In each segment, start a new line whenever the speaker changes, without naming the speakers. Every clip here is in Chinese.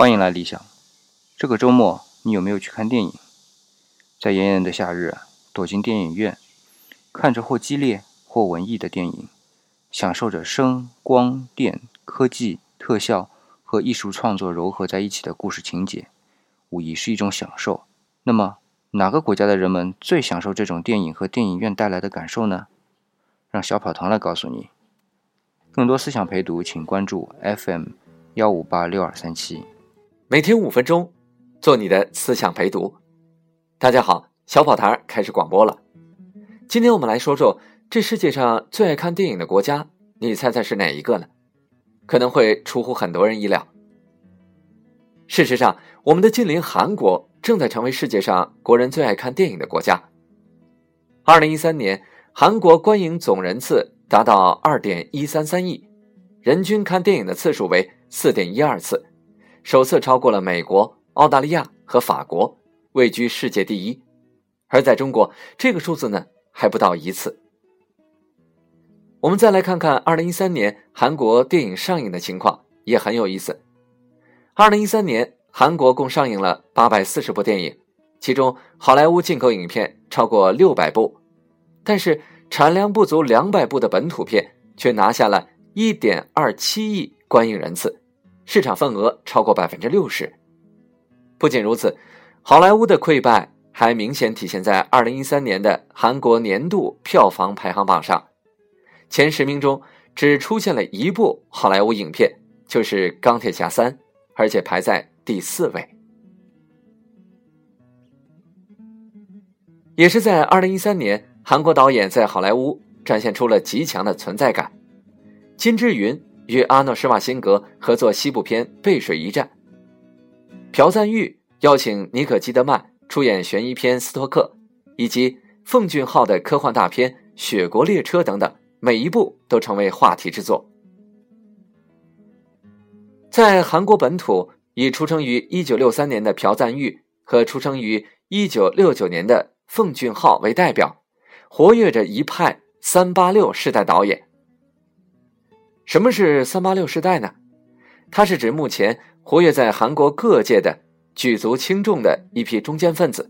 欢迎来理想。这个周末你有没有去看电影？在炎炎的夏日，躲进电影院，看着或激烈或文艺的电影，享受着声光电科技特效和艺术创作糅合在一起的故事情节，无疑是一种享受。那么，哪个国家的人们最享受这种电影和电影院带来的感受呢？让小跑堂来告诉你。更多思想陪读，请关注 FM 幺五八六二三七。
每天五分钟，做你的思想陪读。大家好，小跑堂开始广播了。今天我们来说说这世界上最爱看电影的国家，你猜猜是哪一个呢？可能会出乎很多人意料。事实上，我们的近邻韩国正在成为世界上国人最爱看电影的国家。二零一三年，韩国观影总人次达到二点一三三亿，人均看电影的次数为四点一二次。首次超过了美国、澳大利亚和法国，位居世界第一。而在中国，这个数字呢还不到一次。我们再来看看2013年韩国电影上映的情况，也很有意思。2013年，韩国共上映了840部电影，其中好莱坞进口影片超过600部，但是产量不足200部的本土片却拿下了1.27亿观影人次。市场份额超过百分之六十。不仅如此，好莱坞的溃败还明显体现在二零一三年的韩国年度票房排行榜上，前十名中只出现了一部好莱坞影片，就是《钢铁侠三》，而且排在第四位。也是在二零一三年，韩国导演在好莱坞展现出了极强的存在感，金智云。与阿诺·施瓦辛格合作西部片《背水一战》，朴赞玉邀请尼可基德曼出演悬疑片《斯托克》，以及奉俊昊的科幻大片《雪国列车》等等，每一部都成为话题之作。在韩国本土，以出生于1963年的朴赞玉和出生于1969年的奉俊昊为代表，活跃着一派“三八六”世代导演。什么是三八六世代呢？它是指目前活跃在韩国各界的举足轻重的一批中坚分子。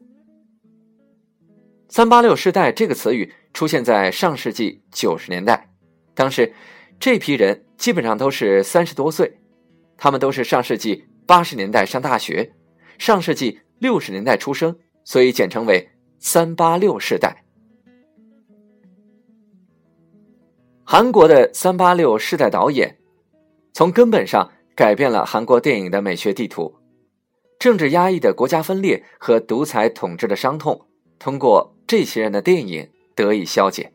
三八六世代这个词语出现在上世纪九十年代，当时这批人基本上都是三十多岁，他们都是上世纪八十年代上大学，上世纪六十年代出生，所以简称为三八六世代。韩国的三八六世代导演，从根本上改变了韩国电影的美学地图。政治压抑的国家分裂和独裁统治的伤痛，通过这些人的电影得以消解。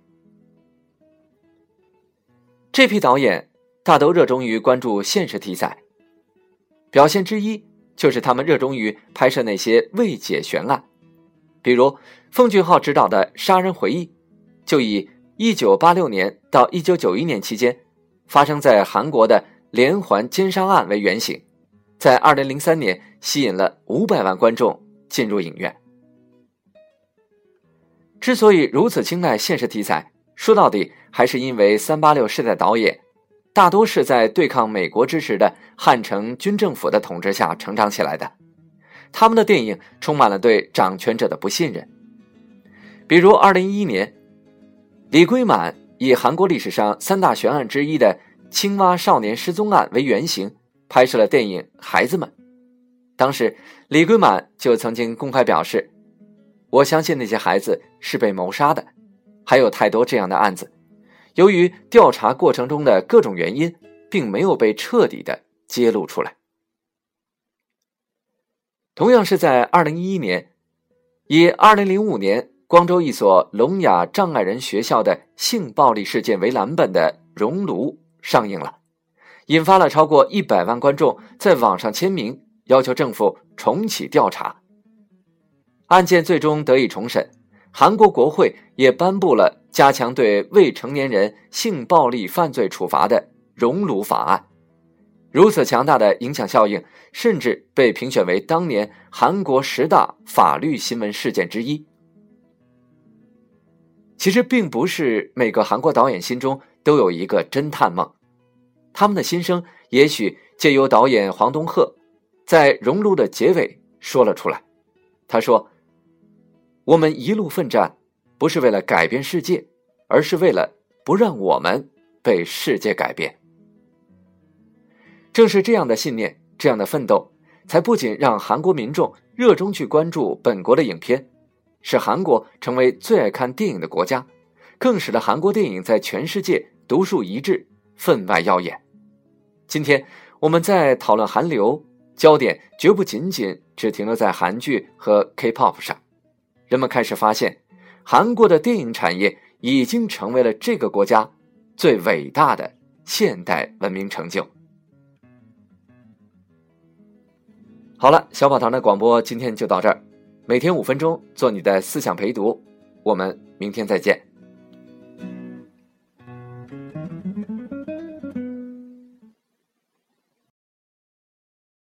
这批导演大都热衷于关注现实题材，表现之一就是他们热衷于拍摄那些未解悬案，比如奉俊昊执导的《杀人回忆》，就以。一九八六年到一九九一年期间，发生在韩国的连环奸杀案为原型，在二零零三年吸引了五百万观众进入影院。之所以如此青睐现实题材，说到底还是因为三八六世代导演大多是在对抗美国支持的汉城军政府的统治下成长起来的，他们的电影充满了对掌权者的不信任，比如二零一一年。李圭满以韩国历史上三大悬案之一的青蛙少年失踪案为原型，拍摄了电影《孩子们》。当时，李圭满就曾经公开表示：“我相信那些孩子是被谋杀的，还有太多这样的案子，由于调查过程中的各种原因，并没有被彻底的揭露出来。”同样是在二零一一年，以二零零五年。光州一所聋哑障碍人学校的性暴力事件为蓝本的《熔炉》上映了，引发了超过一百万观众在网上签名，要求政府重启调查。案件最终得以重审，韩国国会也颁布了加强对未成年人性暴力犯罪处罚的《熔炉法案》。如此强大的影响效应，甚至被评选为当年韩国十大法律新闻事件之一。其实并不是每个韩国导演心中都有一个侦探梦，他们的心声也许借由导演黄东赫、在熔炉的结尾说了出来。他说：“我们一路奋战，不是为了改变世界，而是为了不让我们被世界改变。”正是这样的信念，这样的奋斗，才不仅让韩国民众热衷去关注本国的影片，使韩国成为最爱看电影的国家，更使得韩国电影在全世界独树一帜，分外耀眼。今天我们在讨论韩流，焦点绝不仅仅只停留在韩剧和 K-pop 上。人们开始发现，韩国的电影产业已经成为了这个国家最伟大的现代文明成就。好了，小宝堂的广播今天就到这儿，每天五分钟，做你的思想陪读，我们明天再见。